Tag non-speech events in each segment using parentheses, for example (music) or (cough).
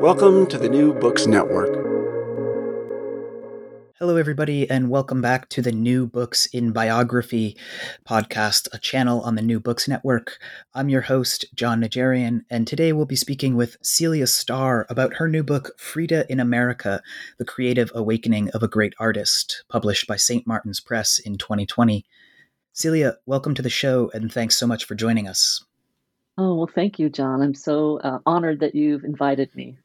Welcome to the New Books Network. Hello, everybody, and welcome back to the New Books in Biography podcast, a channel on the New Books Network. I'm your host, John Najarian, and today we'll be speaking with Celia Stahr about her new book, Frida in America The Creative Awakening of a Great Artist, published by St. Martin's Press in 2020. Celia, welcome to the show, and thanks so much for joining us. Oh, well, thank you, John. I'm so uh, honored that you've invited me.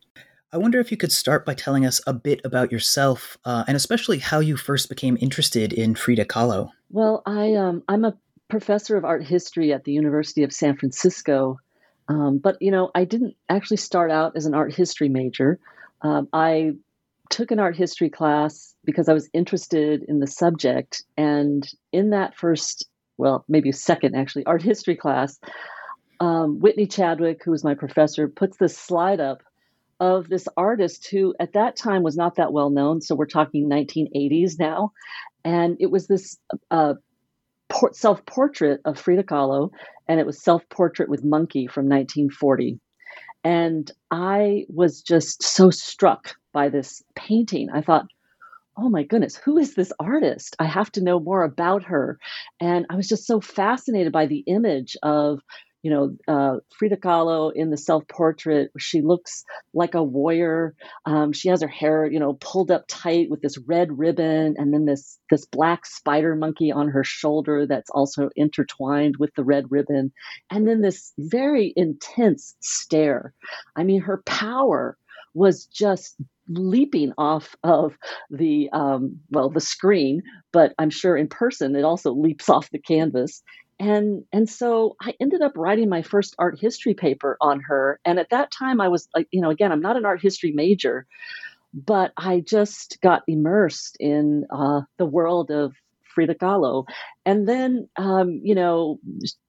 I wonder if you could start by telling us a bit about yourself, uh, and especially how you first became interested in Frida Kahlo. Well, I um, I'm a professor of art history at the University of San Francisco, um, but you know I didn't actually start out as an art history major. Um, I took an art history class because I was interested in the subject, and in that first, well, maybe second actually, art history class, um, Whitney Chadwick, who was my professor, puts this slide up of this artist who at that time was not that well known. So we're talking 1980s now. And it was this uh, self portrait of Frida Kahlo, and it was self portrait with monkey from 1940. And I was just so struck by this painting. I thought, oh my goodness, who is this artist? I have to know more about her. And I was just so fascinated by the image of you know, uh, Frida Kahlo in the self portrait, she looks like a warrior. Um, she has her hair, you know, pulled up tight with this red ribbon, and then this this black spider monkey on her shoulder that's also intertwined with the red ribbon, and then this very intense stare. I mean, her power was just leaping off of the um, well the screen but i'm sure in person it also leaps off the canvas and and so i ended up writing my first art history paper on her. And at that time i was like you know again i'm not an art history major but i just got immersed in uh, the world of frida kahlo. And then um, you know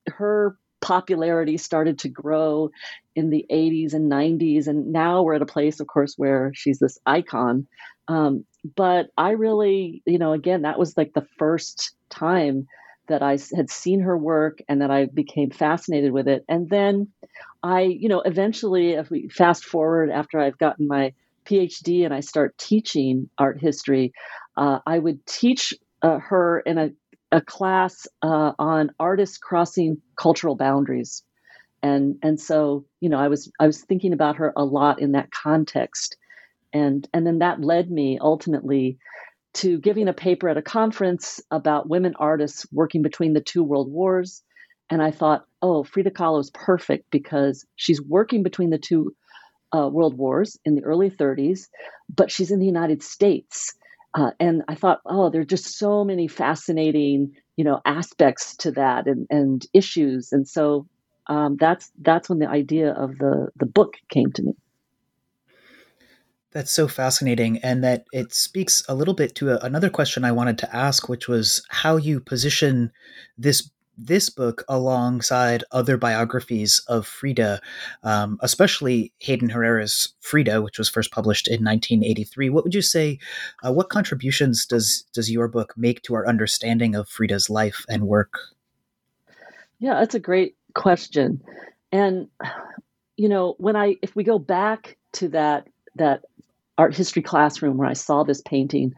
her popularity started to grow in the 80s and 90s and now we're at a place of course where she's this icon. Um, but i really you know again that was like the first time that I had seen her work and that I became fascinated with it. And then I, you know, eventually, if we fast forward after I've gotten my PhD and I start teaching art history, uh, I would teach uh, her in a, a class uh, on artists crossing cultural boundaries. And, and so, you know, I was I was thinking about her a lot in that context, and and then that led me ultimately to giving a paper at a conference about women artists working between the two world wars. And I thought, oh, Frida Kahlo is perfect because she's working between the two uh, world wars in the early 30s, but she's in the United States. Uh, and I thought, oh, there are just so many fascinating, you know, aspects to that and, and issues. And so um, that's that's when the idea of the the book came to me. That's so fascinating, and that it speaks a little bit to a, another question I wanted to ask, which was how you position this this book alongside other biographies of Frida, um, especially Hayden Herrera's Frida, which was first published in 1983. What would you say? Uh, what contributions does does your book make to our understanding of Frida's life and work? Yeah, that's a great question. And you know, when I if we go back to that that art history classroom where I saw this painting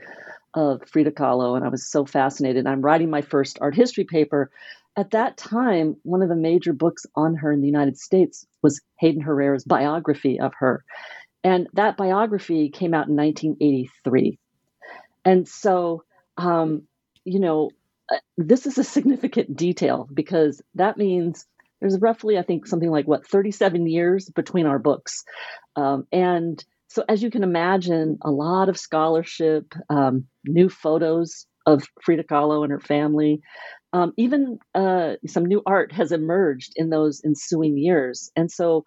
of Frida Kahlo and I was so fascinated. I'm writing my first art history paper. At that time, one of the major books on her in the United States was Hayden Herrera's biography of her. And that biography came out in 1983. And so, um, you know, uh, this is a significant detail because that means there's roughly, I think, something like what, 37 years between our books. Um, and so, as you can imagine, a lot of scholarship, um, new photos of Frida Kahlo and her family, um, even uh, some new art has emerged in those ensuing years. And so,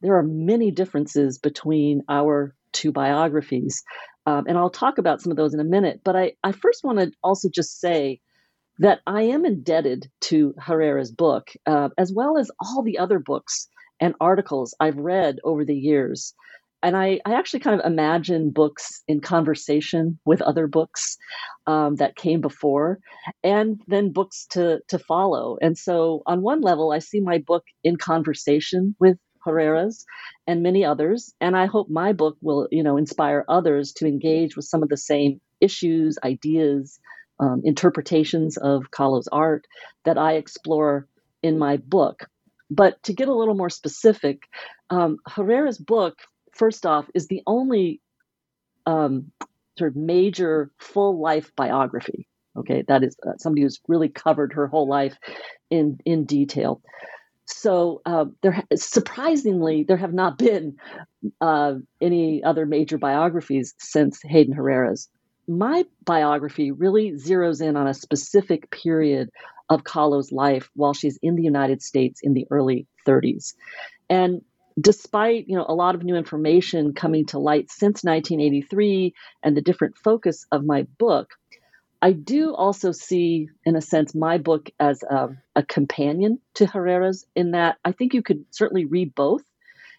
there are many differences between our two biographies. Um, and I'll talk about some of those in a minute. But I, I first want to also just say that I am indebted to Herrera's book, uh, as well as all the other books and articles I've read over the years and I, I actually kind of imagine books in conversation with other books um, that came before, and then books to to follow. And so, on one level, I see my book in conversation with Herrera's and many others, and I hope my book will, you know, inspire others to engage with some of the same issues, ideas, um, interpretations of Kahlo's art that I explore in my book. But to get a little more specific, um, Herrera's book first off, is the only um, sort of major full life biography. Okay, that is uh, somebody who's really covered her whole life in in detail. So uh, there, surprisingly, there have not been uh, any other major biographies since Hayden Herrera's. My biography really zeroes in on a specific period of Kahlo's life while she's in the United States in the early 30s. And despite you know a lot of new information coming to light since 1983 and the different focus of my book i do also see in a sense my book as a, a companion to herrera's in that i think you could certainly read both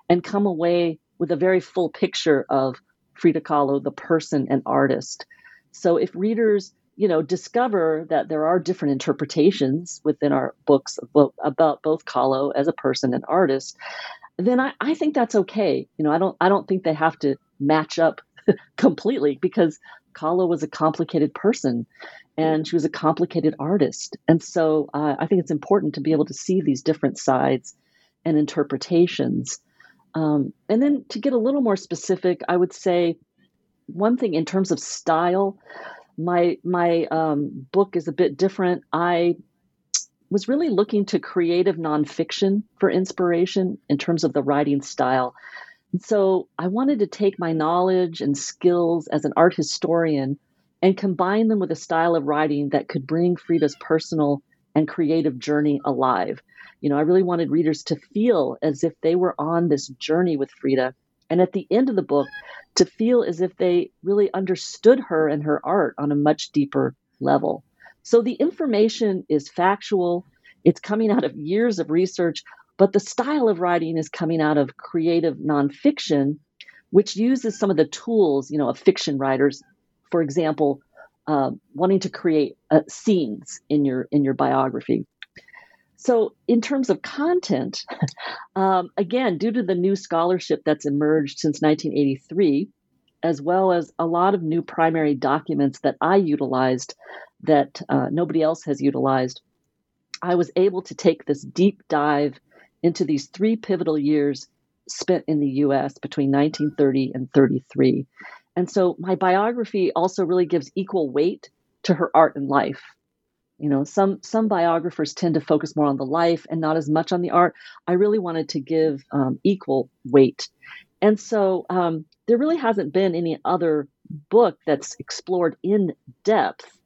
and come away with a very full picture of frida kahlo the person and artist. So if readers you know discover that there are different interpretations within our books about both kahlo as a person and artist then I, I think that's okay. You know, I don't I don't think they have to match up (laughs) completely because Kahlo was a complicated person and she was a complicated artist. And so uh, I think it's important to be able to see these different sides and interpretations. Um, and then to get a little more specific, I would say one thing in terms of style, my my um, book is a bit different. I was really looking to creative nonfiction for inspiration in terms of the writing style. And so I wanted to take my knowledge and skills as an art historian and combine them with a style of writing that could bring Frida's personal and creative journey alive. You know, I really wanted readers to feel as if they were on this journey with Frida. And at the end of the book, to feel as if they really understood her and her art on a much deeper level. So the information is factual, it's coming out of years of research, but the style of writing is coming out of creative nonfiction, which uses some of the tools, you know, of fiction writers. For example, uh, wanting to create uh, scenes in your in your biography. So, in terms of content, (laughs) um, again, due to the new scholarship that's emerged since 1983, as well as a lot of new primary documents that I utilized that uh, nobody else has utilized, I was able to take this deep dive into these three pivotal years spent in the US between 1930 and 33. And so my biography also really gives equal weight to her art and life. You know, some some biographers tend to focus more on the life and not as much on the art. I really wanted to give um, equal weight, and so um, there really hasn't been any other book that's explored in depth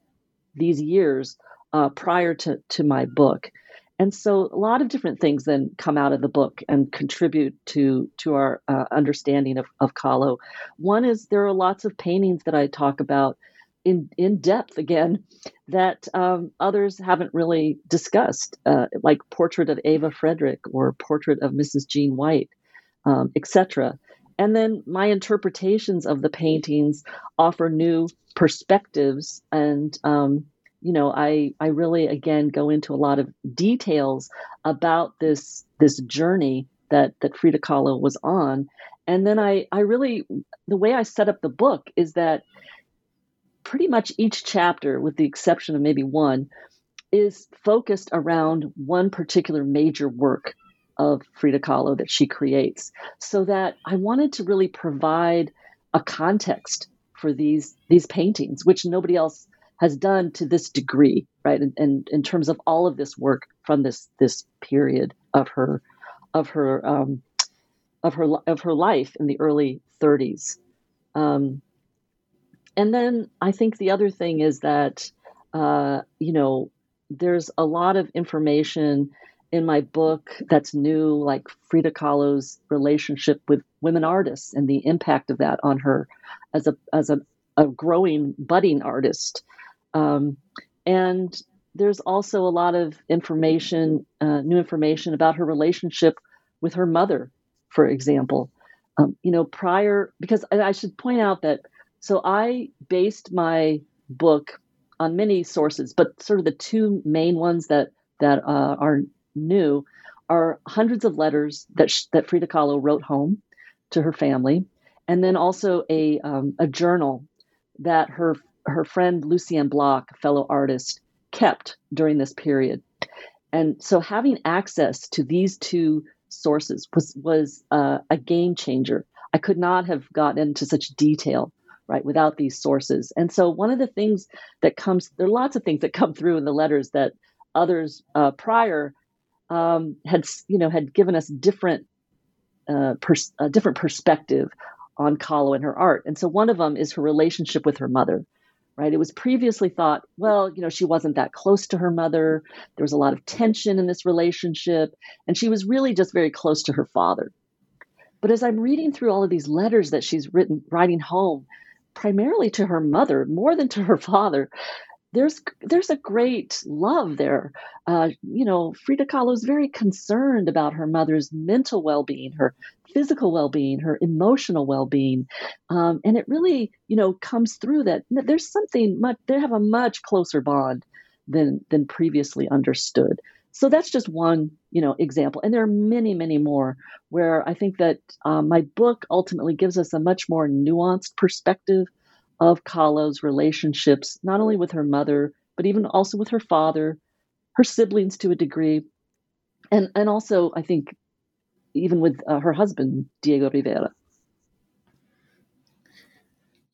these years uh, prior to, to my book. And so a lot of different things then come out of the book and contribute to to our uh, understanding of, of Kahlo. One is there are lots of paintings that I talk about in in depth again that um, others haven't really discussed, uh, like Portrait of Eva Frederick or Portrait of Mrs. Jean Wight, um, etc. And then my interpretations of the paintings offer new perspectives and um, you know I I really again go into a lot of details about this this journey that that Frida Kahlo was on and then I I really the way I set up the book is that pretty much each chapter with the exception of maybe one is focused around one particular major work of Frida Kahlo that she creates so that I wanted to really provide a context for these these paintings which nobody else has done to this degree right and, and in terms of all of this work from this this period of her of her um, of her of her life in the early 30s um, and then I think the other thing is that uh, you know there's a lot of information in my book that's new, like Frida Kahlo's relationship with women artists and the impact of that on her as a as a, a growing budding artist. Um, and there's also a lot of information, uh, new information about her relationship with her mother, for example. Um, you know, prior because I should point out that so I based my book on many sources, but sort of the two main ones that that uh, are new are hundreds of letters that sh- that Frida Kahlo wrote home to her family, and then also a um, a journal that her her friend Lucienne Bloch, fellow artist, kept during this period. And so having access to these two sources was was uh, a game changer. I could not have gotten into such detail right without these sources and so one of the things that comes there are lots of things that come through in the letters that others uh, prior um, had you know had given us different uh, pers- a different perspective on Kahlo and her art. And so one of them is her relationship with her mother right? It was previously thought well you know she wasn't that close to her mother. There was a lot of tension in this relationship and she was really just very close to her father. But as i'm reading through all of these letters that she's written writing home primarily to her mother more than to her (laughs) father there's there's a great love there. Uh, you know, Frida Kahlo is very concerned about her mother's mental well-being, her physical well-being, her emotional well-being, um, and it really you know comes through that there's something much. They have a much closer bond than than previously understood. So that's just one you know example, and there are many many more where I think that um, my book ultimately gives us a much more nuanced perspective of Kahlo's relationships, not only with her mother, but even also with her father, her siblings to a degree, and, and also, I think, even with uh, her husband, Diego Rivera.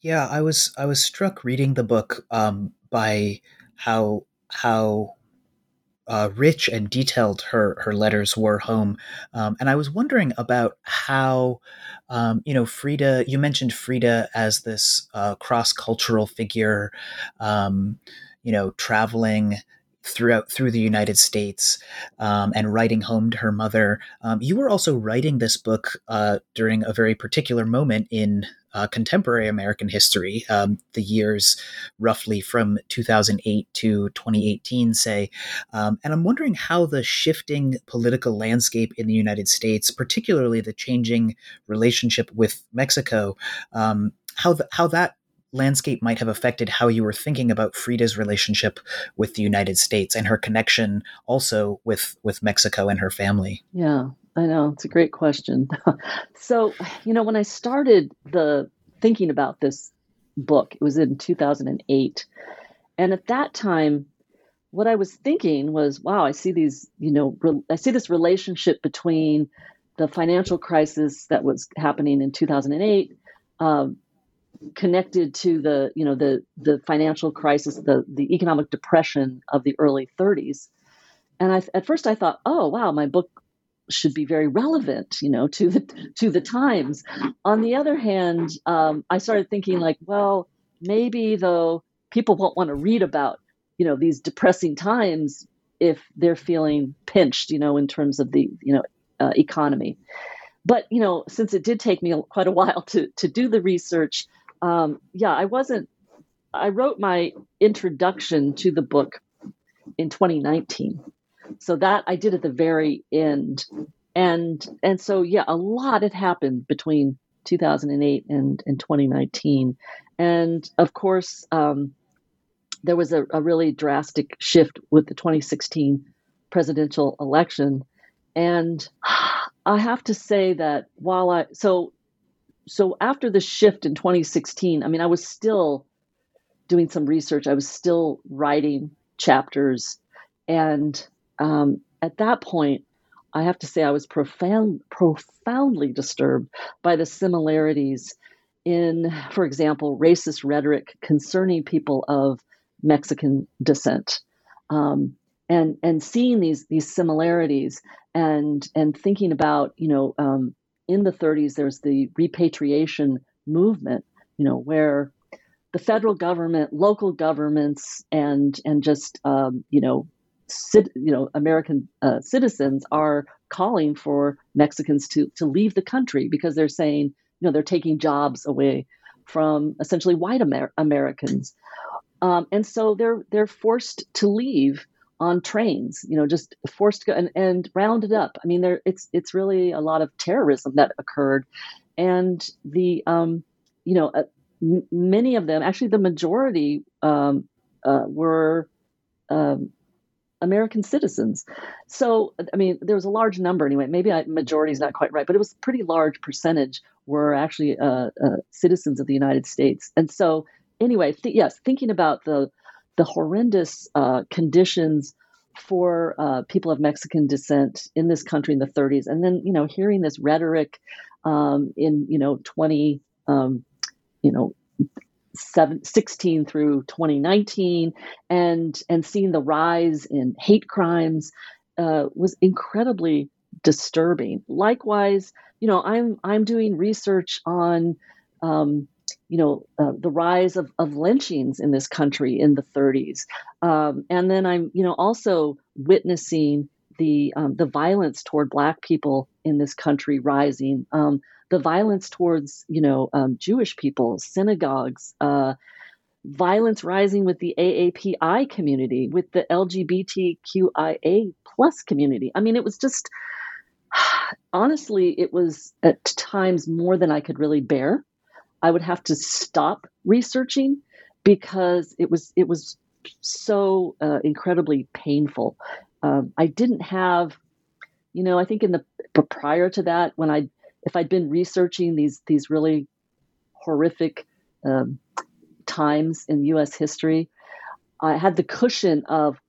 Yeah, I was I was struck reading the book um, by how how uh, rich and detailed her her letters were home, um, and I was wondering about how um, you know Frida. You mentioned Frida as this uh, cross cultural figure, um, you know, traveling throughout through the United States um, and writing home to her mother. Um, you were also writing this book uh, during a very particular moment in uh, contemporary American history, um, the years roughly from 2008 to 2018, say. Um, and I'm wondering how the shifting political landscape in the United States, particularly the changing relationship with Mexico, um, how the, how that landscape might have affected how you were thinking about Frida's relationship with the United States and her connection also with with Mexico and her family. Yeah, I know. It's a great question. (laughs) so, you know, when I started the thinking about this book, it was in 2008. And at that time, what I was thinking was, wow, I see these, you know, re- I see this relationship between the financial crisis that was happening in 2008 um, connected to the you know the the financial crisis the the economic depression of the early 30s and I, at first i thought oh wow my book should be very relevant you know to the to the times. On the other hand um, i started thinking like well maybe though people won't want to read about you know these depressing times if they're feeling pinched you know in terms of the you know uh, economy. But you know since it did take me quite a while to to do the research um, yeah, I wasn't I wrote my introduction to the book in 2019. So that I did at the very end. And and so yeah, a lot had happened between 2008 and, and 2019. And of course, um, there was a, a really drastic shift with the 2016 presidential election. And I have to say that while I so so after the shift in 2016, I mean, I was still doing some research. I was still writing chapters, and um, at that point, I have to say I was profound, profoundly disturbed by the similarities in, for example, racist rhetoric concerning people of Mexican descent. Um, and and seeing these these similarities and and thinking about you know um, in the 30s there's the repatriation movement you know where the federal government local governments and and just um, you know cit- you know American uh, citizens are calling for Mexicans to to leave the country because they're saying you know they're taking jobs away from essentially white Amer- Americans. Um, and so they're they're forced to leave on trains, you know, just forced to go and, and rounded up. I mean, there it's it's really a lot of terrorism that occurred, and the um, you know uh, m- many of them, actually the majority, um, uh, were um, American citizens. So I mean, there was a large number anyway. Maybe I, majority is not quite right, but it was a pretty large percentage were actually uh, uh citizens of the United States, and so anyway, th- yes, thinking about the the horrendous uh, conditions for uh, people of Mexican descent in this country in the 30s, and then you know hearing this rhetoric um, in you know 20 um, you know 7, 16 through 2019, and and seeing the rise in hate crimes uh, was incredibly disturbing. Likewise, you know I'm I'm doing research on um, you know, uh, the rise of, of lynchings in this country in the 30s. Um, and then I'm, you know, also witnessing the um, the violence toward Black people in this country rising, um, the violence towards, you know, um, Jewish people, synagogues, uh, violence rising with the AAPI community, with the LGBTQIA plus community. I mean, it was just (sighs) honestly, it was at times more than I could really bear. I would have to stop researching because it was it was so uh, incredibly painful. Um, I didn't have, you know, I think in the prior to that, when I if I'd been researching these these really horrific um, times in U.S. history, I had the cushion of,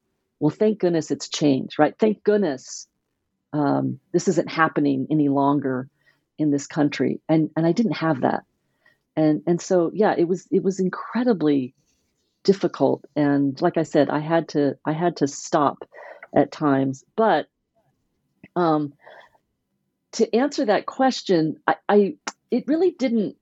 well, thank goodness it's changed, right? Thank goodness um, this isn't happening any longer in this country, and and I didn't have that and and so yeah it was it was incredibly difficult. And like i said i had to i had to stop at times. But um to answer that question i, I it really didn't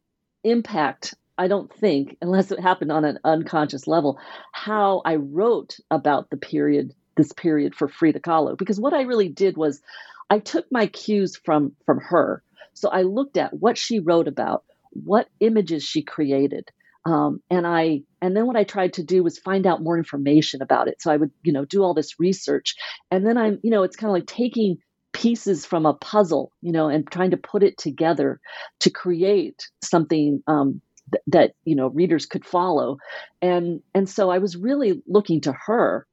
impact i don't think (laughs) unless it happened on an unconscious level how i wrote about the period this period for frida kahlo. Because what i really did was i took my cues from from her. So i looked at what she wrote about what images she created. Um, and I and then what I tried to do was find out more information about it. So I would, you know, do all this research. And then I'm, you know, it's kind of like taking pieces from a puzzle, you know, and trying to put it together to create something um, th- that you know readers could follow. And and so I was really looking to her,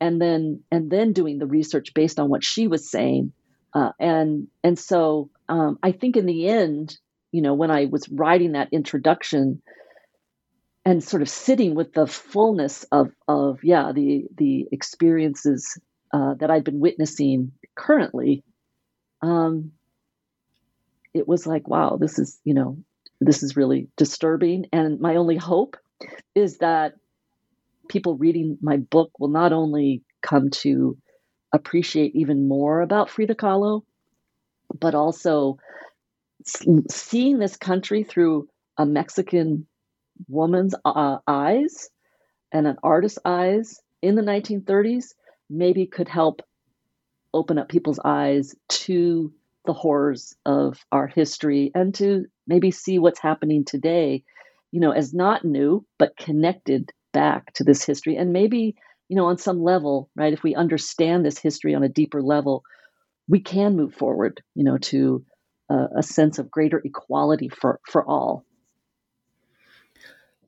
and then and then doing the research based on what she was saying. Uh, and and so um, I think in the end, you know, when I was writing that introduction and sort of sitting with the fullness of, of yeah, the, the experiences uh, that I'd been witnessing currently, um, it was like, wow, this is, you know, this is really disturbing. And my only hope is that people reading my book will not only come to appreciate even more about Frida Kahlo, but also seeing this country through a Mexican woman's uh, eyes and an artist's eyes in the 1930s maybe could help open up people's eyes to the horrors of our history and to maybe see what's happening today you know, as not new, but connected back to this history. And maybe, you know, on some level, right, if we understand this history on a deeper level, we can move forward, you know, to uh, a sense of greater equality for, for all.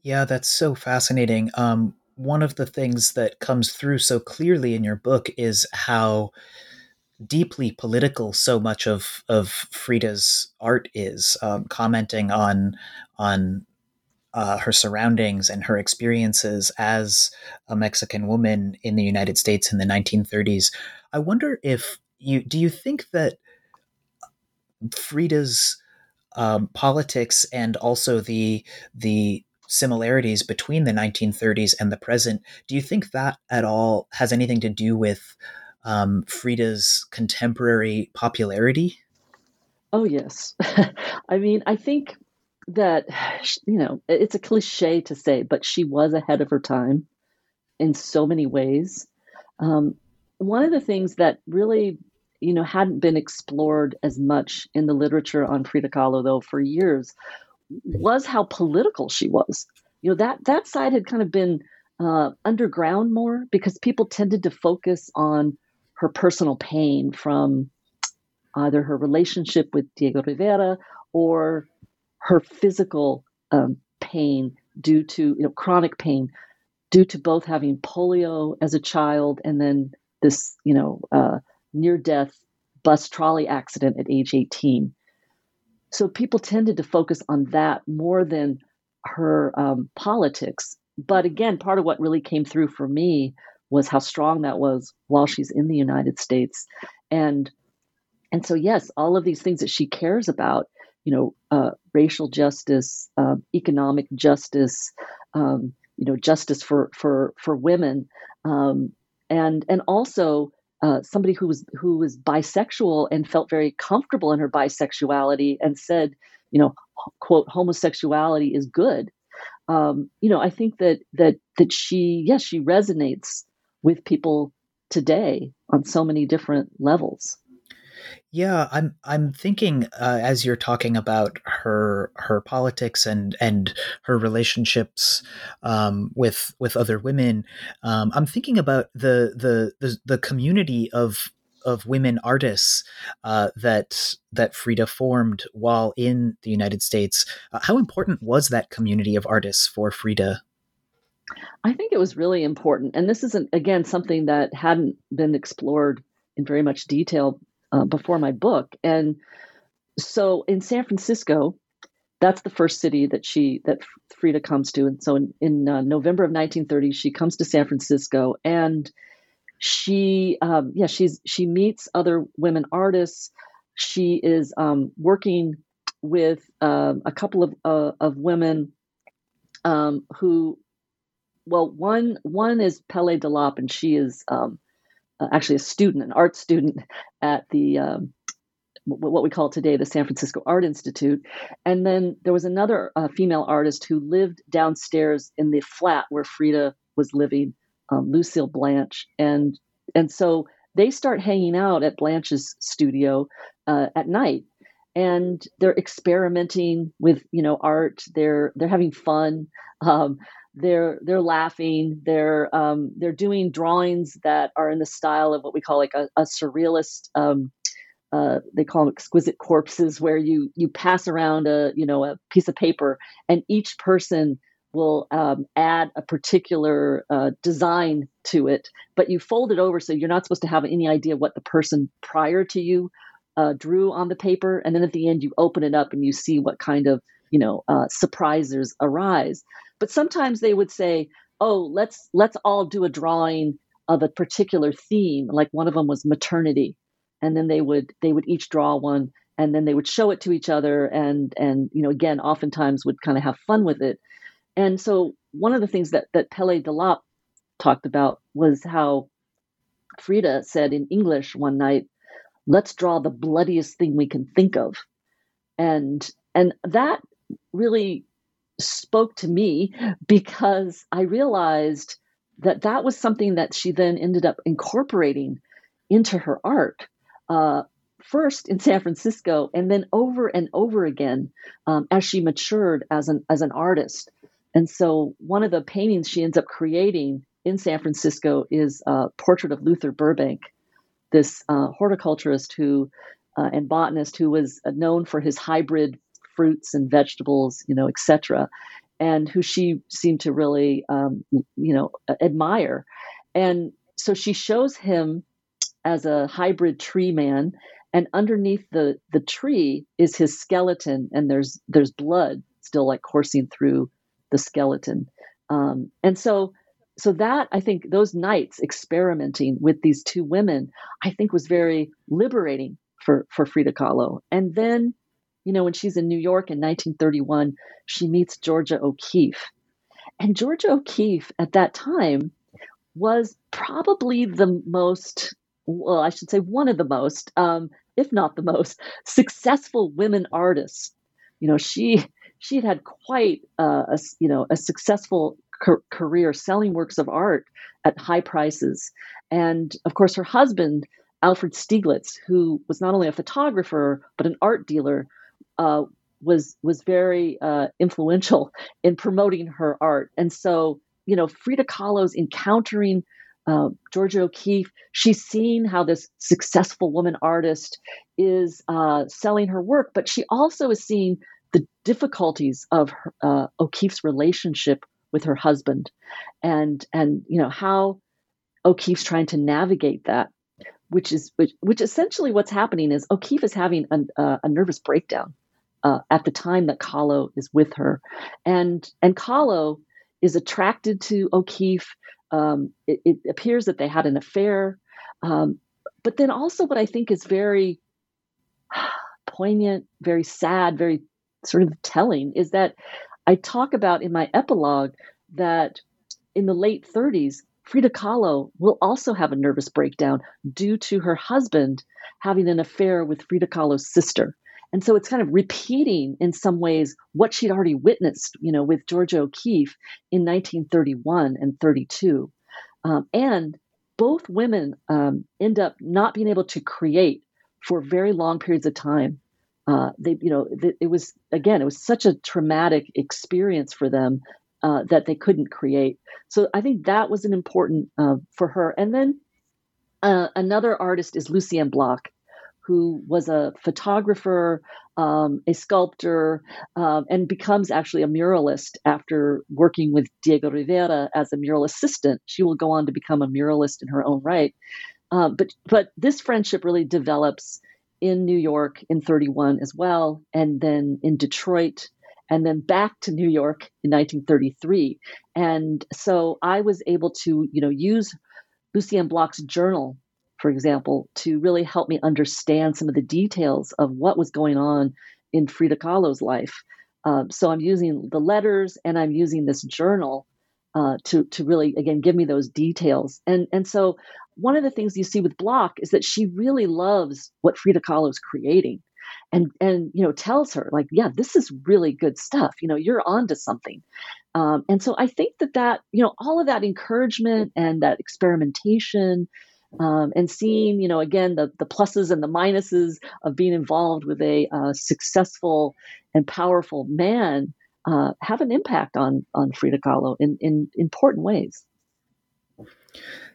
Yeah, that's so fascinating. Um, one of the things that comes through so clearly in your book is how deeply political so much of of Frida's art is, um, commenting on on uh, her surroundings and her experiences as a Mexican woman in the United States in the 1930s. I wonder if you do you think that Frida's um, politics and also the the similarities between the 1930s and the present. Do you think that at all has anything to do with um, Frida's contemporary popularity? Oh, yes. (laughs) I mean, I think that, you know, it's a cliche to say, but she was ahead of her time in so many ways. Um, one of the things that really, you know, hadn't been explored as much in the literature on Frida Kahlo, though, for years, was how political she was. You know, that that side had kind of been uh, underground more because people tended to focus on her personal pain from either her relationship with Diego Rivera or her physical um, pain due to you know chronic pain due to both having polio as a child and then this you know uh, near death bus trolley accident at age 18 so people tended to focus on that more than her um, politics. But again part of what really came through for me was how strong that was while she's in the united states. And and so yes all of these things that she cares about you know, uh, racial justice, uh, economic justice, um, you know, justice for for for women, um, and and also uh, somebody who was who was bisexual and felt very comfortable in her bisexuality and said, you know, quote, homosexuality is good. Um, you know, I think that that that she, yes, she resonates with people today on so many different levels. Yeah, I'm I'm thinking uh, as you're talking about her her politics and and her relationships um, with with other women. Um, I'm thinking about the, the the the community of of women artists uh, that that Frida formed while in the United States. Uh, how important was that community of artists for Frida? I think it was really important, and this isn't again something that hadn't been explored in very much detail uh, before my book. And so in San Francisco, that's the first city that she that Frida comes to. And so in, in uh, November of 1930, she comes to San Francisco and she um, yeah she's she meets other women artists. She is um, working with uh, a couple of uh, of women um, who well one one is Pele deLappe and she is um, uh, actually a student, an art student at the um, what we call today the San Francisco Art Institute. And then there was another uh, female artist who lived downstairs in the flat where Frida was living, um, Lucile Blanch. And and so they start hanging out at Blanch's studio uh, at night, and they're experimenting with you know art. They're they're having fun. Um, they're they're laughing they're um, they're doing drawings that are in the style of what we call like a, a surrealist um, uh, they call them exquisite corpses where you you pass around a you know a piece of paper and each person will um, add a particular uh, design to it but you fold it over so you're not supposed to have any idea what the person prior to you uh, drew on the paper and then at the end you open it up and you see what kind of you know uh, surprises arise but sometimes they would say, "Oh, let's let's all do a drawing of a particular theme." Like one of them was maternity, and then they would they would each draw one, and then they would show it to each other, and and you know again, oftentimes would kind of have fun with it. And so one of the things that that Pele deLappe talked about was how Frida said in English one night, "Let's draw the bloodiest thing we can think of," and and that really spoke to me because I realized that that was something that she then ended up incorporating into her art. Uh, first in San Francisco and then over and over again um, as she matured as an as an artist. And so one of the paintings she ends up creating in San Francisco is a portrait of Luther Burbank, this uh, horticulturist who uh, and botanist who was known for his hybrid fruits and vegetables, you know, etc., and who she seemed to really, um, you know, admire. And so she shows him as a hybrid tree man, and underneath the the tree is his skeleton, and there's there's blood still like coursing through the skeleton. Um, and so so that I think those nights experimenting with these two women, I think was very liberating for for Frida Kahlo. And then, you know, when she's in New York in 1931, she meets Georgia O'Keeffe. And Georgia O'Keeffe at that time was probably the most, well, I should say one of the most, um, if not the most, successful women artists. You know, she she had had quite uh, a you know a successful career selling works of art at high prices. And of course, her husband, Alfred Stieglitz, who was not only a photographer but an art dealer, uh, was was very uh, influential in promoting her art. And so, you know, Frida Kahlo's encountering uh, Georgia O'Keeffe, she's seen how this successful woman artist is uh, selling her work, but she also is seeing the difficulties of her, uh, O'Keeffe's relationship with her husband. And and you know how O'Keeffe's trying to navigate that which is which, which essentially what's happening is O'Keeffe is having a, uh, a nervous breakdown uh, at the time that Kahlo is with her. And and Kahlo is attracted to O'Keeffe. um, it, it, appears that they had an affair. Um, but then also what I think is very (sighs) poignant very sad very sort of telling is that I talk about in my epilogue that in the late 30s, Frida Kahlo will also have a nervous breakdown due to her husband having an affair with Frida Kahlo's sister. And so it's kind of repeating in some ways what she'd already witnessed, you know, with Georgia O'Keeffe in 1931 and 32. Um, and both women um, end up not being able to create for very long periods of time uh, they, you know, th- it was again, it was such a traumatic experience for them uh, that they couldn't create. So I think that was an important uh, for her. And then uh, another artist is Lucienne Bloch, who was a photographer, um, a sculptor, um, and becomes actually a muralist after working with Diego Rivera as a mural assistant. She will go on to become a muralist in her own right. Uh, but but this friendship really develops in New York in 31 as well, and then in Detroit, and then back to New York in 1933. And so I was able to, you know, use Lucienne Bloch's journal, for example, to really help me understand some of the details of what was going on in Frida Kahlo's life. Um, so I'm using the letters and I'm using this journal uh, to to really again give me those details. And and so one of the things you see with Bloch is that she really loves what Frida Kahlo is creating and and you know tells her like yeah this is really good stuff you know you're onto something um, and so i think that that you know all of that encouragement and that experimentation um, and seeing you know again the the pluses and the minuses of being involved with a uh, successful and powerful man uh, have an impact on on Frida Kahlo in in important ways.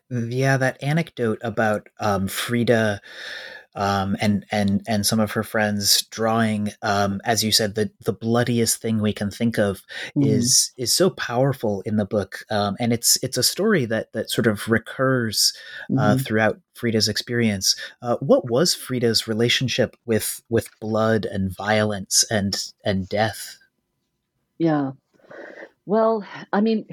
Yeah, that anecdote about um, Frida um, and and and some of her friends drawing, um, as you said, the the bloodiest thing we can think of mm. is is so powerful in the book, um, and it's it's a story that that sort of recurs uh, mm. throughout Frida's experience. Uh, what was Frida's relationship with with blood and violence and and death? Yeah, well, I mean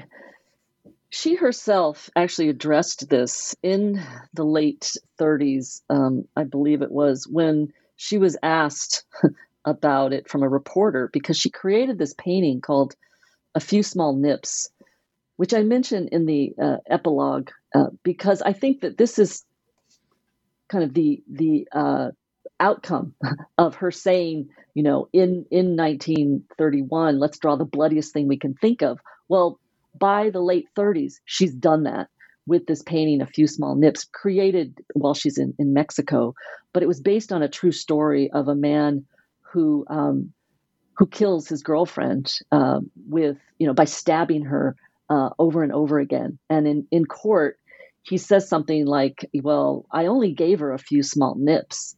she herself actually addressed this in the late 30s, um, I believe it was, when she was asked (laughs) about it from a reporter because she created this painting called A Few Small Nips, which I mentioned in the uh, epilogue uh, because I think that this is kind of the the uh, outcome (laughs) of her saying, you know, in in 1931, let's draw the bloodiest thing we can think of. Well, by the late 30s, she's done that with this painting, A Few Small Nips, created while she's in, in Mexico, but it was based on a true story of a man who um, who kills his girlfriend uh, with you know by stabbing her uh, over and over again. And in in court, he says something like, "Well, I only gave her a few small nips."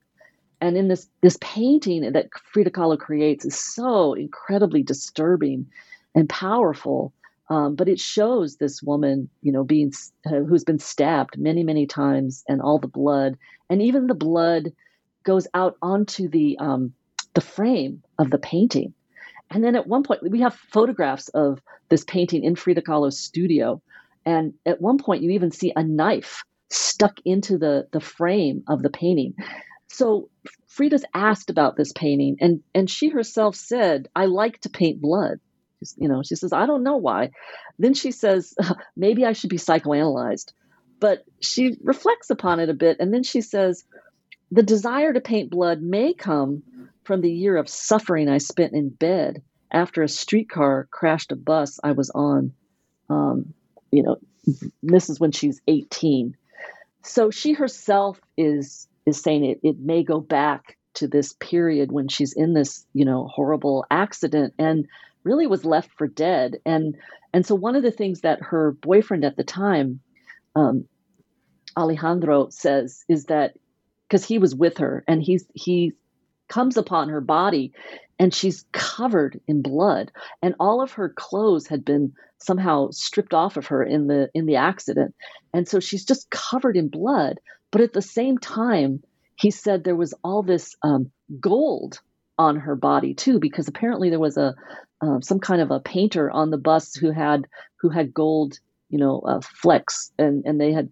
And in this this painting that Frida Kahlo creates is so incredibly disturbing and powerful. Um, but it shows this woman, you know, being uh, who's been stabbed many, many times, and all the blood, and even the blood goes out onto the um, the frame of the painting. And then at one point, we have photographs of this painting in Frida Kahlo's studio. And at one point, you even see a knife stuck into the, the frame of the painting. So Frida's asked about this painting, and, and she herself said, I like to paint blood. You know, she says, I don't know why. Then she says, (laughs) maybe I should be psychoanalyzed. But she reflects upon it a bit, and then she says, the desire to paint blood may come from the year of suffering I spent in bed after a streetcar crashed a bus I was on. Um, you know, this is when she's 18. So she herself is is saying it, it may go back to this period when she's in this, you know, horrible accident and really was left for dead. And and so one of the things that her boyfriend at the time, um, Alejandro, says is that because he was with her and he's he comes upon her body and she's covered in blood and all of her clothes had been somehow stripped off of her in the in the accident and so she's just covered in blood but at the same time he said there was all this um, gold on her body too because apparently there was a uh, some kind of a painter on the bus who had who had gold you know uh, flecks and and they had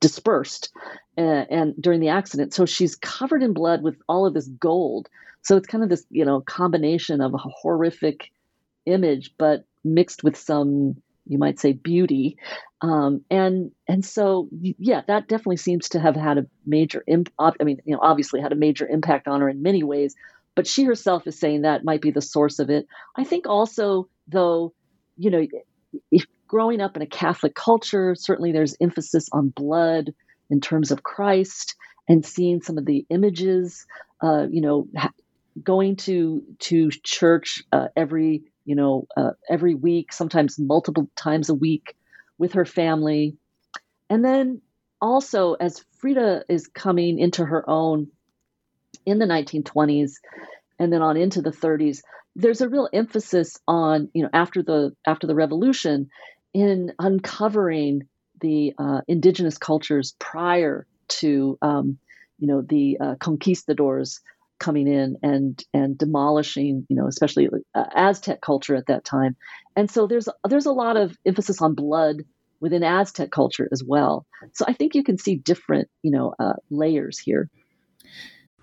dispersed and during the accident. So she's covered in blood with all of this gold. So it's kind of this, you know, combination of a horrific image, but mixed with some, you might say, beauty. Um, and and so yeah, that definitely seems to have had a major impact. I mean, you know, obviously had a major impact on her in many ways. But she herself is saying that might be the source of it. I think also, though, you know, if growing up in a Catholic culture, certainly there's emphasis on blood in terms of Christ and seeing some of the images, uh, you know, ha- going to to church uh, every you know uh, every week, sometimes multiple times a week with her family, and then also as Frida is coming into her own in the 1920s and then on into the 30s there's a real emphasis on you know after the after the revolution in uncovering the uh, indigenous cultures prior to um, you know the uh, conquistadors coming in and and demolishing you know especially uh, Aztec culture at that time, and so there's there's a lot of emphasis on blood within Aztec culture as well. So I think you can see different you know uh, layers here.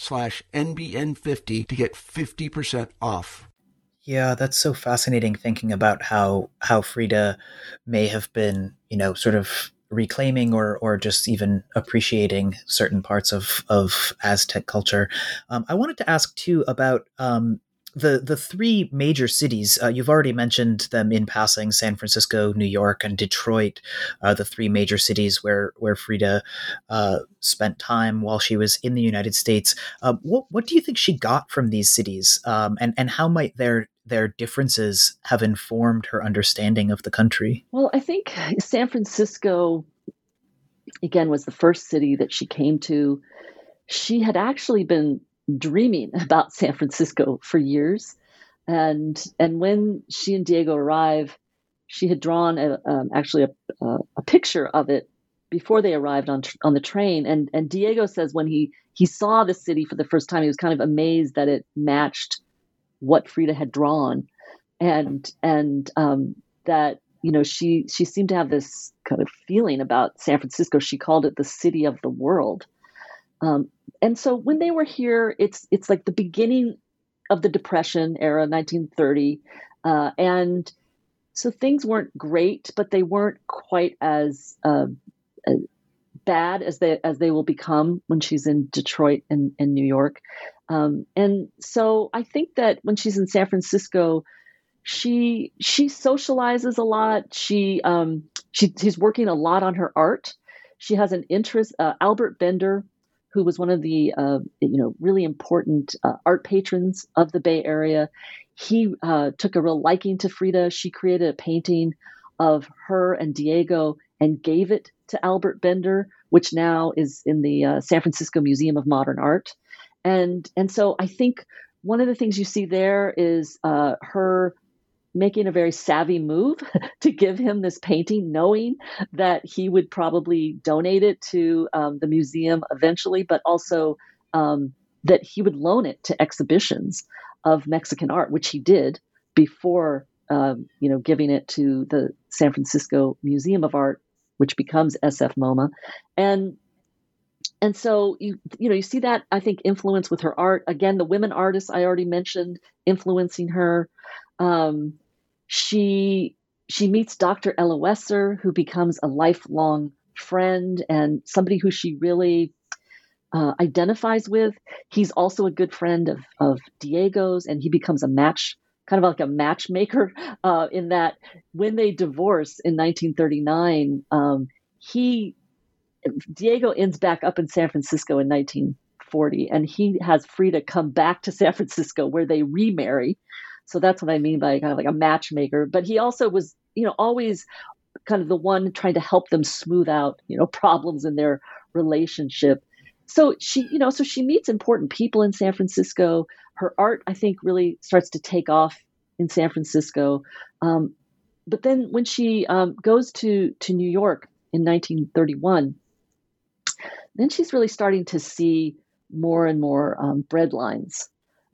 slash NBN50 to get 50% off. Yeah, that's so fascinating thinking about how how Frida may have been, you know, sort of reclaiming or or just even appreciating certain parts of of Aztec culture. Um, I wanted to ask too about um, the the three major cities uh, you've already mentioned them in passing San Francisco, New York, and Detroit, uh, the three major cities where where Frida uh, spent time while she was in the United States. Uh, what what do you think she got from these cities, um, and and how might their their differences have informed her understanding of the country? Well, I think San Francisco again, was the first city that she came to. She had actually been dreaming about San Francisco for years. And, and when she and Diego arrive, she had drawn a, um, actually a, a, a, picture of it before they arrived on on the train. And and Diego says when he he saw the city for the first time, he was kind of amazed that it matched what Frida had drawn, and and um, that you know she she seemed to have this kind of feeling about San Francisco. She called it the city of the world. Um, and so when they were here, it's it's like the beginning of the Depression era, 1930, uh, and so things weren't great, but they weren't quite as, uh, as bad as they as they will become when she's in Detroit and, and New York. Um, and so I think that when she's in San Francisco, she she socializes a lot. She um, she she's working a lot on her art. She has an interest. Uh, Albert Bender, who was one of the uh, you know really important uh, art patrons of the Bay Area, he uh, took a real liking to Frida. She created a painting of her and Diego and gave it to Albert Bender, which now is in the uh, San Francisco Museum of Modern Art. And and so I think one of the things you see there is uh, her making a very savvy move (laughs) to give him this painting, knowing that he would probably donate it to um, the museum eventually, but also um, that he would loan it to exhibitions of Mexican art, which he did before, um, you know, giving it to the San Francisco Museum of Art, which becomes SF MoMA, and and so you you know you see that I think influence with her art again. The women artists I already mentioned influencing her. Um, she she meets Dr. Eloesser, who becomes a lifelong friend and somebody who she really uh, identifies with. He's also a good friend of, of Diego's, and he becomes a match, kind of like a matchmaker, (laughs) uh, in that when they divorce in 1939, um, he Diego ends back up in San Francisco in 1940, and he has Frida come back to San Francisco where they remarry. So that's what I mean by kind of like a matchmaker. But he also was, you know, always kind of the one trying to help them smooth out, you know, (laughs) problems in their relationship. So she you know so she meets important people in san francisco. Her art i think really starts to take off in san francisco. Um, but then when she um, goes to to new york in 1931 then she's really starting to see more and more um, bread lines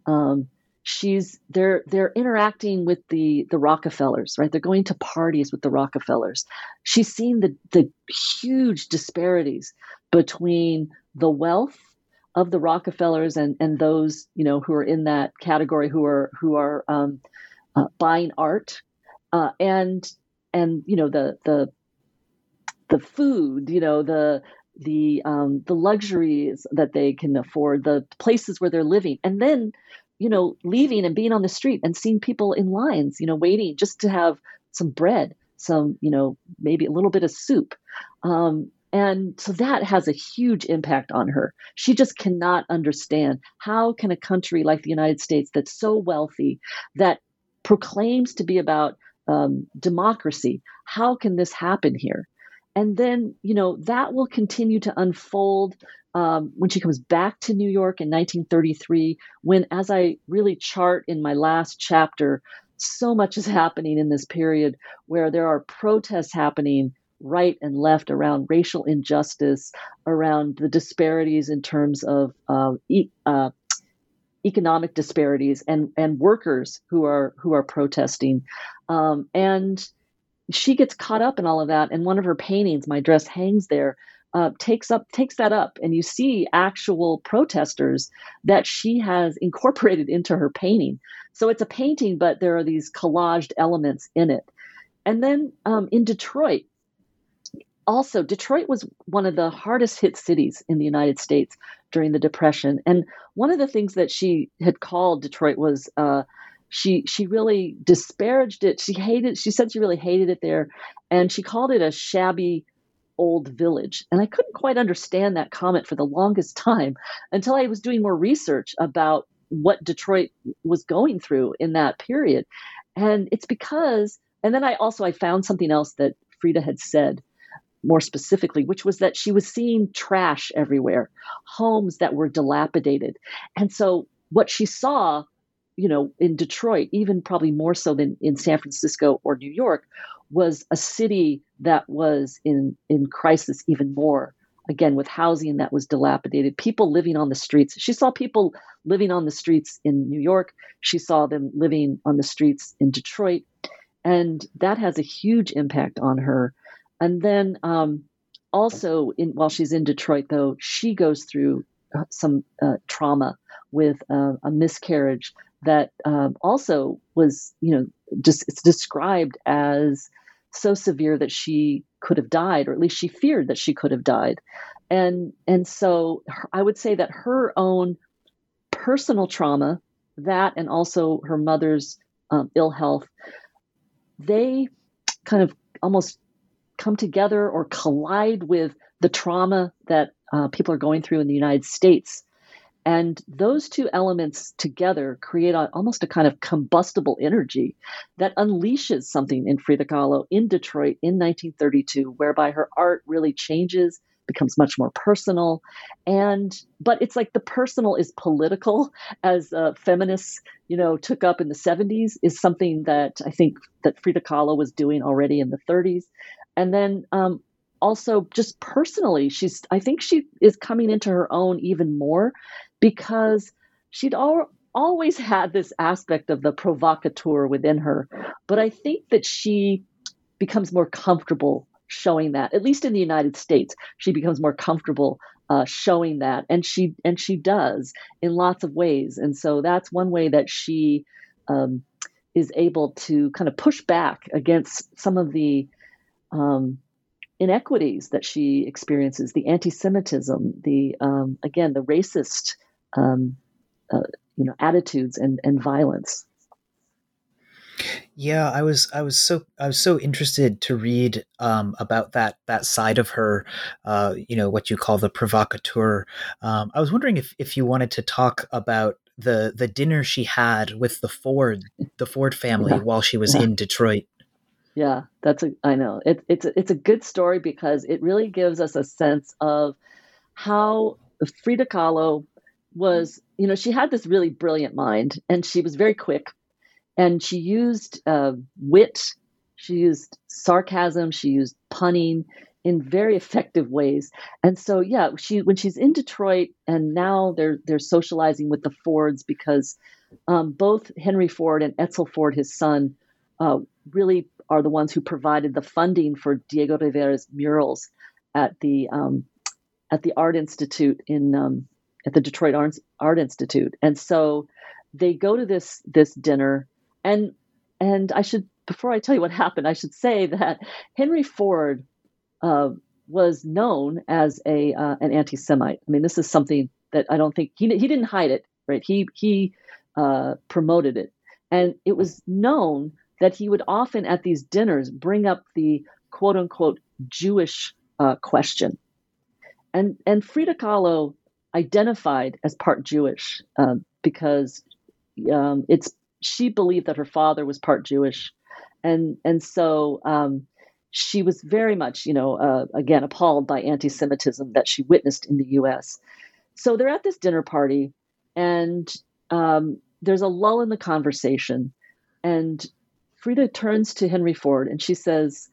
um, she's they're they're interacting with the the rockefellers right? They're going to parties with the rockefellers. She's seen the the huge disparities between the wealth of the Rockefellers and and those you know who are in that category who are who are um, uh, buying art uh, and and you know the the the food you know the the um, the luxuries that they can afford the places where they're living. And then you know leaving and being on the street and seeing people in lines you know waiting just to have some bread some you know maybe a little bit of soup um, and so that has a huge impact on her. She just cannot understand how can a country like the United States that's so wealthy, that proclaims to be about um, democracy, how can this happen here? And then, you know, that will continue to unfold um, when she comes back to New York in 1933, when, as I really chart in my last chapter, so much is happening in this period where there are protests happening right and left around racial injustice, around the disparities in terms of uh, e- uh, economic disparities, and and workers who are who are protesting, um, and she gets caught up in all of that. And one of her paintings, my dress hangs there. Uh, takes up takes that up, and you see actual protesters that she has (laughs) incorporated into her painting. So it's a painting, but there are these collaged elements in it. And then um, in Detroit, also, Detroit was one of the hardest hit cities in the United States during the Depression. And one of the things that she had called Detroit was uh, she she really disparaged it. She hated. She said she really hated it there, and she called it a shabby old village. And I couldn't quite understand that comment for the longest (laughs) time until I was doing more research about what Detroit was going through in that period. And it's because, and then I also I found something else that Frida had said more specifically, which was that she was seeing trash everywhere, homes that were dilapidated. And so what she saw, you know, in Detroit, even probably more so than in San Francisco or New York, was a city that was in in crisis even more. Again with housing that was dilapidated people living on the streets. She saw people living on the streets in new york. She saw them living on the streets in detroit. And that has a huge impact on her. And then um, also, in, while she's in Detroit, though, she goes through uh, some uh, trauma with uh, a miscarriage that um, also was, you know, just it's described as so severe that she could have died, or at least she feared that she could have died. And and so I would say that her own personal trauma, that and also her mother's um, ill health, they kind of almost come together or collide with the trauma that uh, people are going through in the United States. And those two elements together create a, almost a kind of combustible energy that unleashes something in Frida Kahlo in Detroit in 1932, whereby her art really changes, becomes much more personal, and but it's like the personal is political, as uh, feminists, you know, took up in the 70s, is something that I think that Frida Kahlo was doing already in the 30s and then um, also just personally she's i think she is coming into her own even more because she'd al- always had this aspect of the provocateur within her. But i think that she becomes more comfortable showing that at least in the united states she becomes more comfortable uh, showing that and she and she does in lots of ways. And so that's one way that she um, is able to kind of push back against some of the um, inequities that she experiences, the anti-Semitism, the um, again the racist um, uh, you know attitudes and and violence. Yeah, I was I was so I was so interested to read um, about that that side of her, uh, you know, what you call the provocateur. Um, I was wondering if if you wanted to talk about the the dinner she had with the Ford the Ford family yeah. while she was yeah. in Detroit. Yeah, that's a. I know it, it's a, it's a good story because it really gives us a sense of how Frida Kahlo was. You know, she had this really brilliant mind, and she was very quick, and she used uh, wit, she used sarcasm, she used punning in very effective ways. And so, yeah, she when she's in Detroit, and now they're they're socializing with the Fords because um, both Henry Ford and Edsel Ford, his son, uh, really are the ones who provided the funding for Diego Rivera's murals at the um, at the Art Institute in um, at the Detroit Art, Art Institute, and so they go to this this dinner, and and I should before I tell you what (laughs) happened, I should say that Henry Ford uh, was known as a uh, an anti-Semite. I mean, this is something that I don't think he he didn't hide it, right? He he uh, promoted it, and it was known that he would often at these dinners bring up the quote unquote Jewish uh, question. And, and Frida Kahlo identified as part Jewish uh, because um, it's she believed that her father was part Jewish, and and so um, she was very much, you know, uh, again appalled by anti-Semitism that she witnessed in the U.S. So they're at this dinner party, and um, there's a lull in the conversation, and Frida turns to Henry Ford and she says,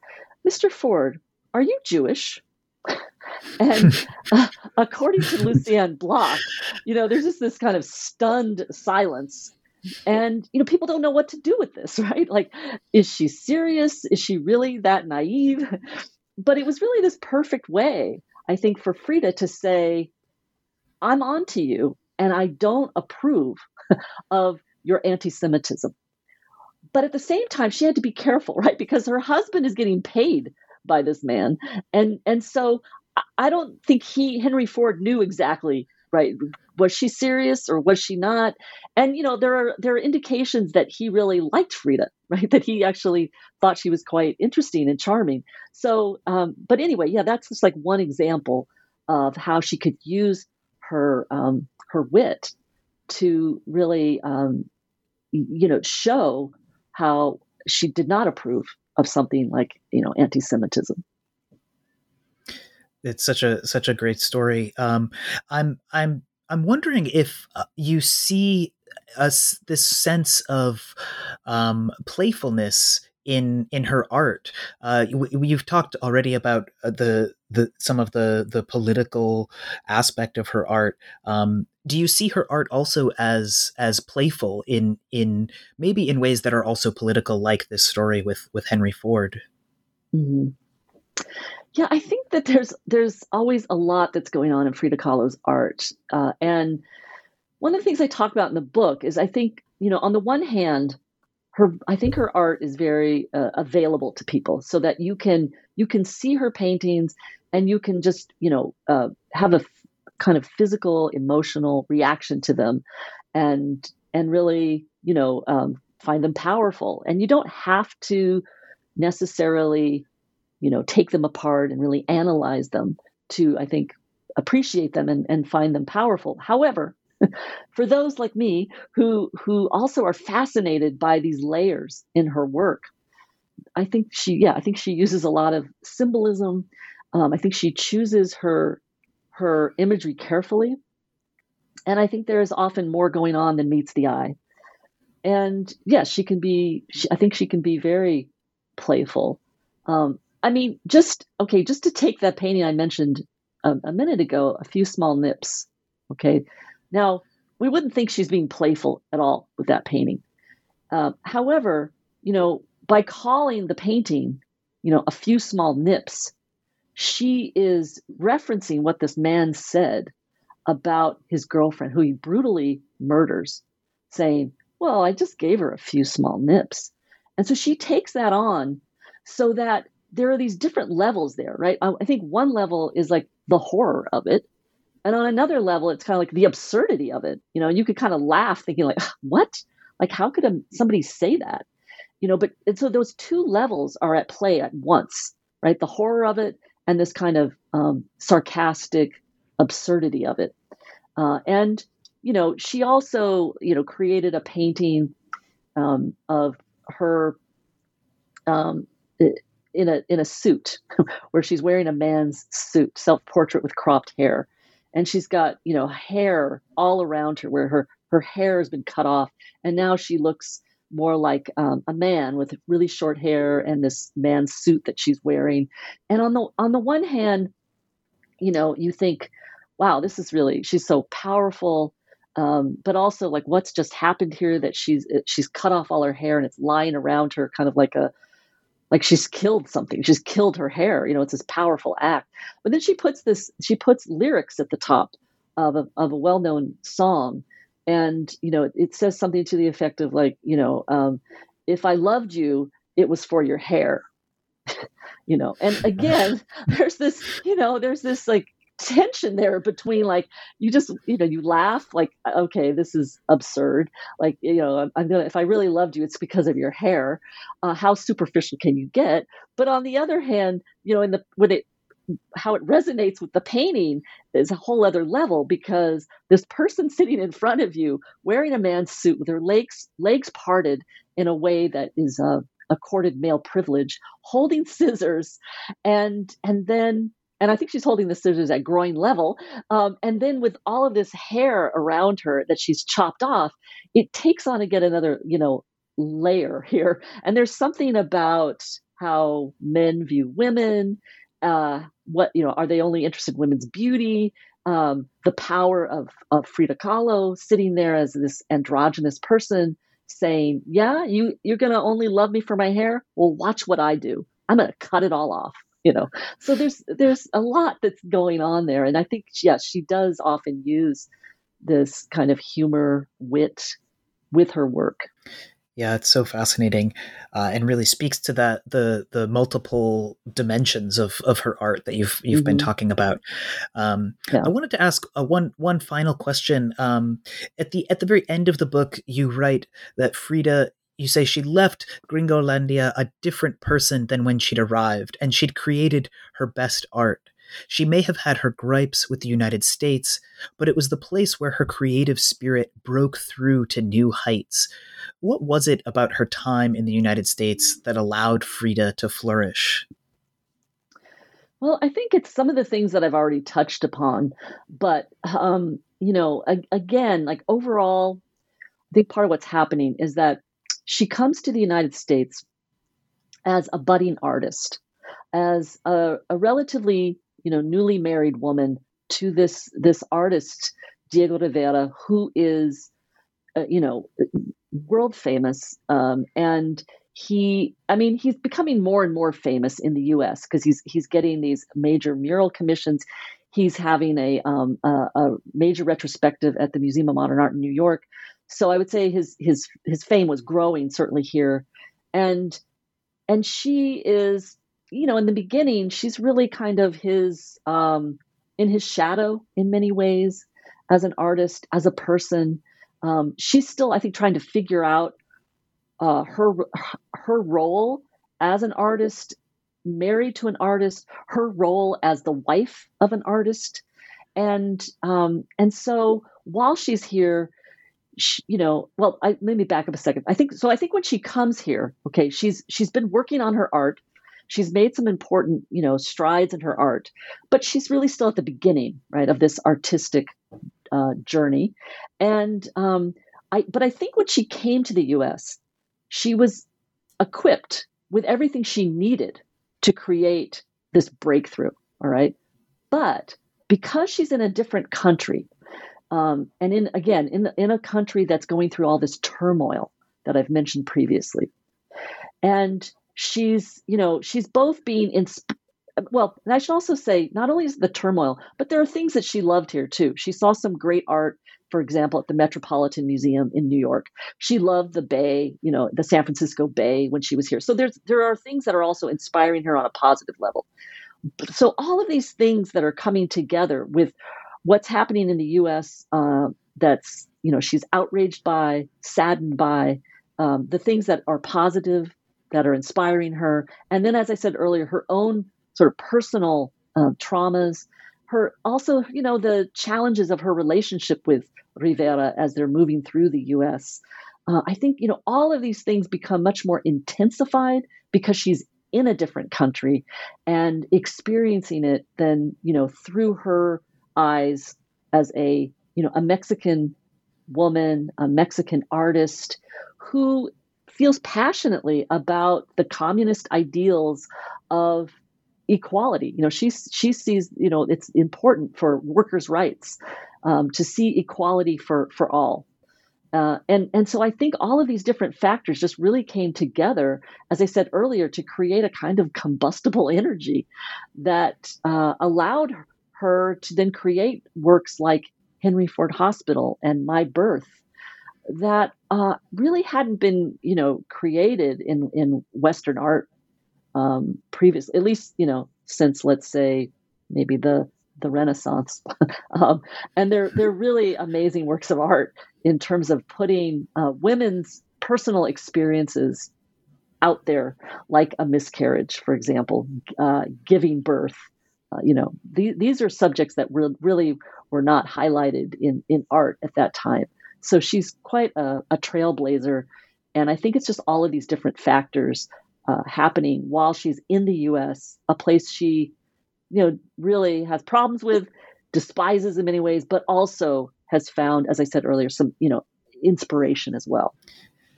Mr. Ford, are you Jewish? And (laughs) uh, according to Lucienne Bloch, you know, there's just this kind of stunned silence. And, you know, people don't know what to do with this, (laughs) right? Like, is she serious? Is she really that naive? But it was really this perfect way, I think, for Frida to say, I'm on to you and I don't approve (laughs) of your anti Semitism but at the same time she had to be careful right because her husband is getting paid by this man and and so i don't think he henry ford knew exactly right was she serious or was she not and you know there are there are indications that he really liked frida (laughs) right that he actually thought she was quite interesting and charming so um, but anyway yeah that's just like one example of how she could use her um, her wit to really um, you know show how she did not approve of something like you know anti-Semitism. It's such a such a great story. Um, I'm I'm I'm wondering if uh, you see us this sense of um, playfulness in in her art. Uh, you've talked already about uh, the the some of the the political aspect of her art. Um, do you see her art also as as playful in in maybe in ways that are also political, like this story with with Henry Ford? Mm-hmm. Yeah, I think that there's there's always a lot that's going on in Frida Kahlo's art, uh, and one of the things I talk about in the book is I think you know on the one hand, her I think her art is very uh, available to people, so that you can you can see her paintings and you can just you know uh, have a f- kind of physical emotional reaction to them, and and really you know um, find them powerful, and you don't have to necessarily you know, take them apart and really analyze them to, I think, appreciate them and, and find them powerful. However, (laughs) for those like me who who also are fascinated by these layers in her work, I think she, yeah, I think she uses a lot of symbolism. Um, I think she chooses her her imagery carefully, and I think there is often more going on than meets the eye. And yes, she can be. She, I think she can be very playful. Um, I mean, just okay, just to take that painting I mentioned a, a minute ago, a few small nips. Okay, now we wouldn't think she's being playful at all with that painting. Uh, however, you know, by calling the painting, you know, a few small nips, she is referencing what this man said about his girlfriend, who he brutally murders, saying, Well, I just gave her a few small nips. And so she takes that on so that there are these different levels there, right? I, I think one level is like the horror of it. And on another level, it's kind of like the absurdity of it. You know, you could kind of laugh thinking like, what? Like, how could a, somebody say that? You know, but and so those two levels are at play at once, right? The horror of it and this kind of um, sarcastic absurdity of it. Uh, and, you know, she also, you know, created a painting um, of her um, in a in a suit (laughs) where she's wearing a man's suit, self-portrait with cropped hair. And she's got, you know, hair all around her where her her hair has been cut off and now she looks more like um, a man with really short hair and this man's suit that she's wearing. And on the on the one hand, you know, you think, wow, this is really she's so powerful. Um, but also like what's just happened here that she's she's cut off all her hair and it's lying around her kind of like a like she's killed something. She's killed her hair. You know it's this powerful act. But then she puts this she puts lyrics at the top of a, of a well-known song. And you know it, it says something to the effect of like you know um, if i loved you it was for your hair. (laughs) You know and (laughs) again (laughs) there's this you know there's this like tension there between like you just you know you laugh like okay this is absurd. Like you know i'm, I'm gonna if i really loved you it's because of your hair. Uh, how superficial can you get? But on the other hand you know in the when it how it resonates with the painting is a whole other level because this person sitting in front of you wearing a man's suit with her legs legs parted in a way that is a accorded male privilege holding scissors and and then and I think she's holding the scissors at groin level. Um, and then with all of this hair around her that she's chopped off, it takes on again another, you know, layer (laughs) here. And there's something about how men view women. Uh, what you know, are they only interested in women's beauty? Um, the power of of Frida Kahlo sitting there as this androgynous person saying, "Yeah, you you're gonna only love me for my hair. Well, watch what I do. I'm gonna cut it all off." You know so there's there's a lot that's going on there and i think yes she does often use this kind of humor wit with her work yeah it's so fascinating uh, and really speaks to that the the multiple dimensions of of her art that you've you've mm-hmm. been talking about um, yeah. i wanted to ask a one one final question um, at the at the very end of the book you write that frida you say she left Gringolandia a different person than when she'd arrived, and she'd created her best art. She may have had her gripes with the United States, but it was the place where her creative spirit broke through to new heights. What was it about her time in the United States that allowed Frida to flourish? Well, I think it's some of the things that I've already touched upon, but um, you know, again, like overall, I think part of what's happening is that she comes to the United States as a budding artist, as a, a relatively, you know, newly married woman to this this artist Diego Rivera, who is, uh, you know, world famous, um, and he i mean he's becoming more and more famous in the us because he's he's getting these major mural commissions. He's having a, um, a, a major retrospective at the museum of modern art in new york so i would say his his his fame was growing certainly here. And and she is you know in the beginning she's really kind of his um in his shadow in many ways as an artist as a person. Um, she's still i think trying to figure out uh, her her role as an artist, married to an artist, her role as the wife of an artist, and um, and so while she's here, she, you know, well, I, let me back up a second. I think so. I think when she comes here, okay, she's she's been working on her art. She's made some important, you know, strides in her art, but she's really still at the beginning, right, of this artistic uh, journey. And um, I, but I think when she came to the U.S., she was equipped with everything she needed to create this breakthrough. All right. But because she's in a different country, um, and in again in in a country that's going through all this turmoil that I've mentioned previously, and she's you know she's both being in well, and I should also say not only is the turmoil, but there are things that she loved here too. She saw some great art for example, at the Metropolitan Museum in New York. She loved the Bay, you know, the San Francisco Bay when she was here. So there's there are things that are also inspiring her on a positive level. So all of these things that are coming together with what's happening in the U.S. Uh, that's you know she's outraged by, saddened by, um, the things that are positive that are inspiring her, and then as I said earlier, her own sort of personal uh, traumas her also you know the challenges of her relationship with Rivera as they're moving through the US. Uh, I think, you know, all of these things become much more intensified because she's in a different country and experiencing it than, you know, through her eyes as a, you know, a Mexican woman, a Mexican artist who feels passionately about the communist ideals of equality. You know, she she sees, you know, it's important for workers' rights um, to see equality for for all. Uh, and and so I think all of these different factors just really came together, as I said earlier, to create a kind of combustible (laughs) energy that uh, allowed her to then create works like Henry Ford Hospital and My Birth that uh, really hadn't been you know created in in Western art um, previous, at least you know since let's say maybe the the Renaissance, (laughs) um, and they're they're really amazing works of art in terms of putting uh, women's personal experiences out there, like a miscarriage, for example, uh, giving birth. Uh, you know, th- these are subjects that re- really were not highlighted in in art at that time. So she's quite a, a trailblazer, and I think it's just all of these different factors uh, happening while she's in the U.S., a place she you know, really has problems with, despises in many ways, but also has found, as I said earlier, some, you know, inspiration as well.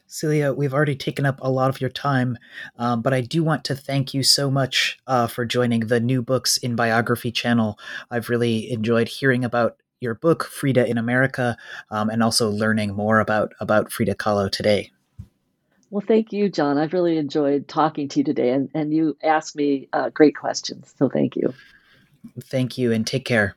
Celia, we've already taken up a lot of your time, um, but I do want to thank you so much uh, for joining the New Books in Biography channel. I've really enjoyed hearing about your book, Frida in America, um, and also learning more about about Frida Kahlo today. Well, thank you, John. I've really enjoyed talking to you today, and, and you asked me uh, great questions. So thank you. Thank you, and take care.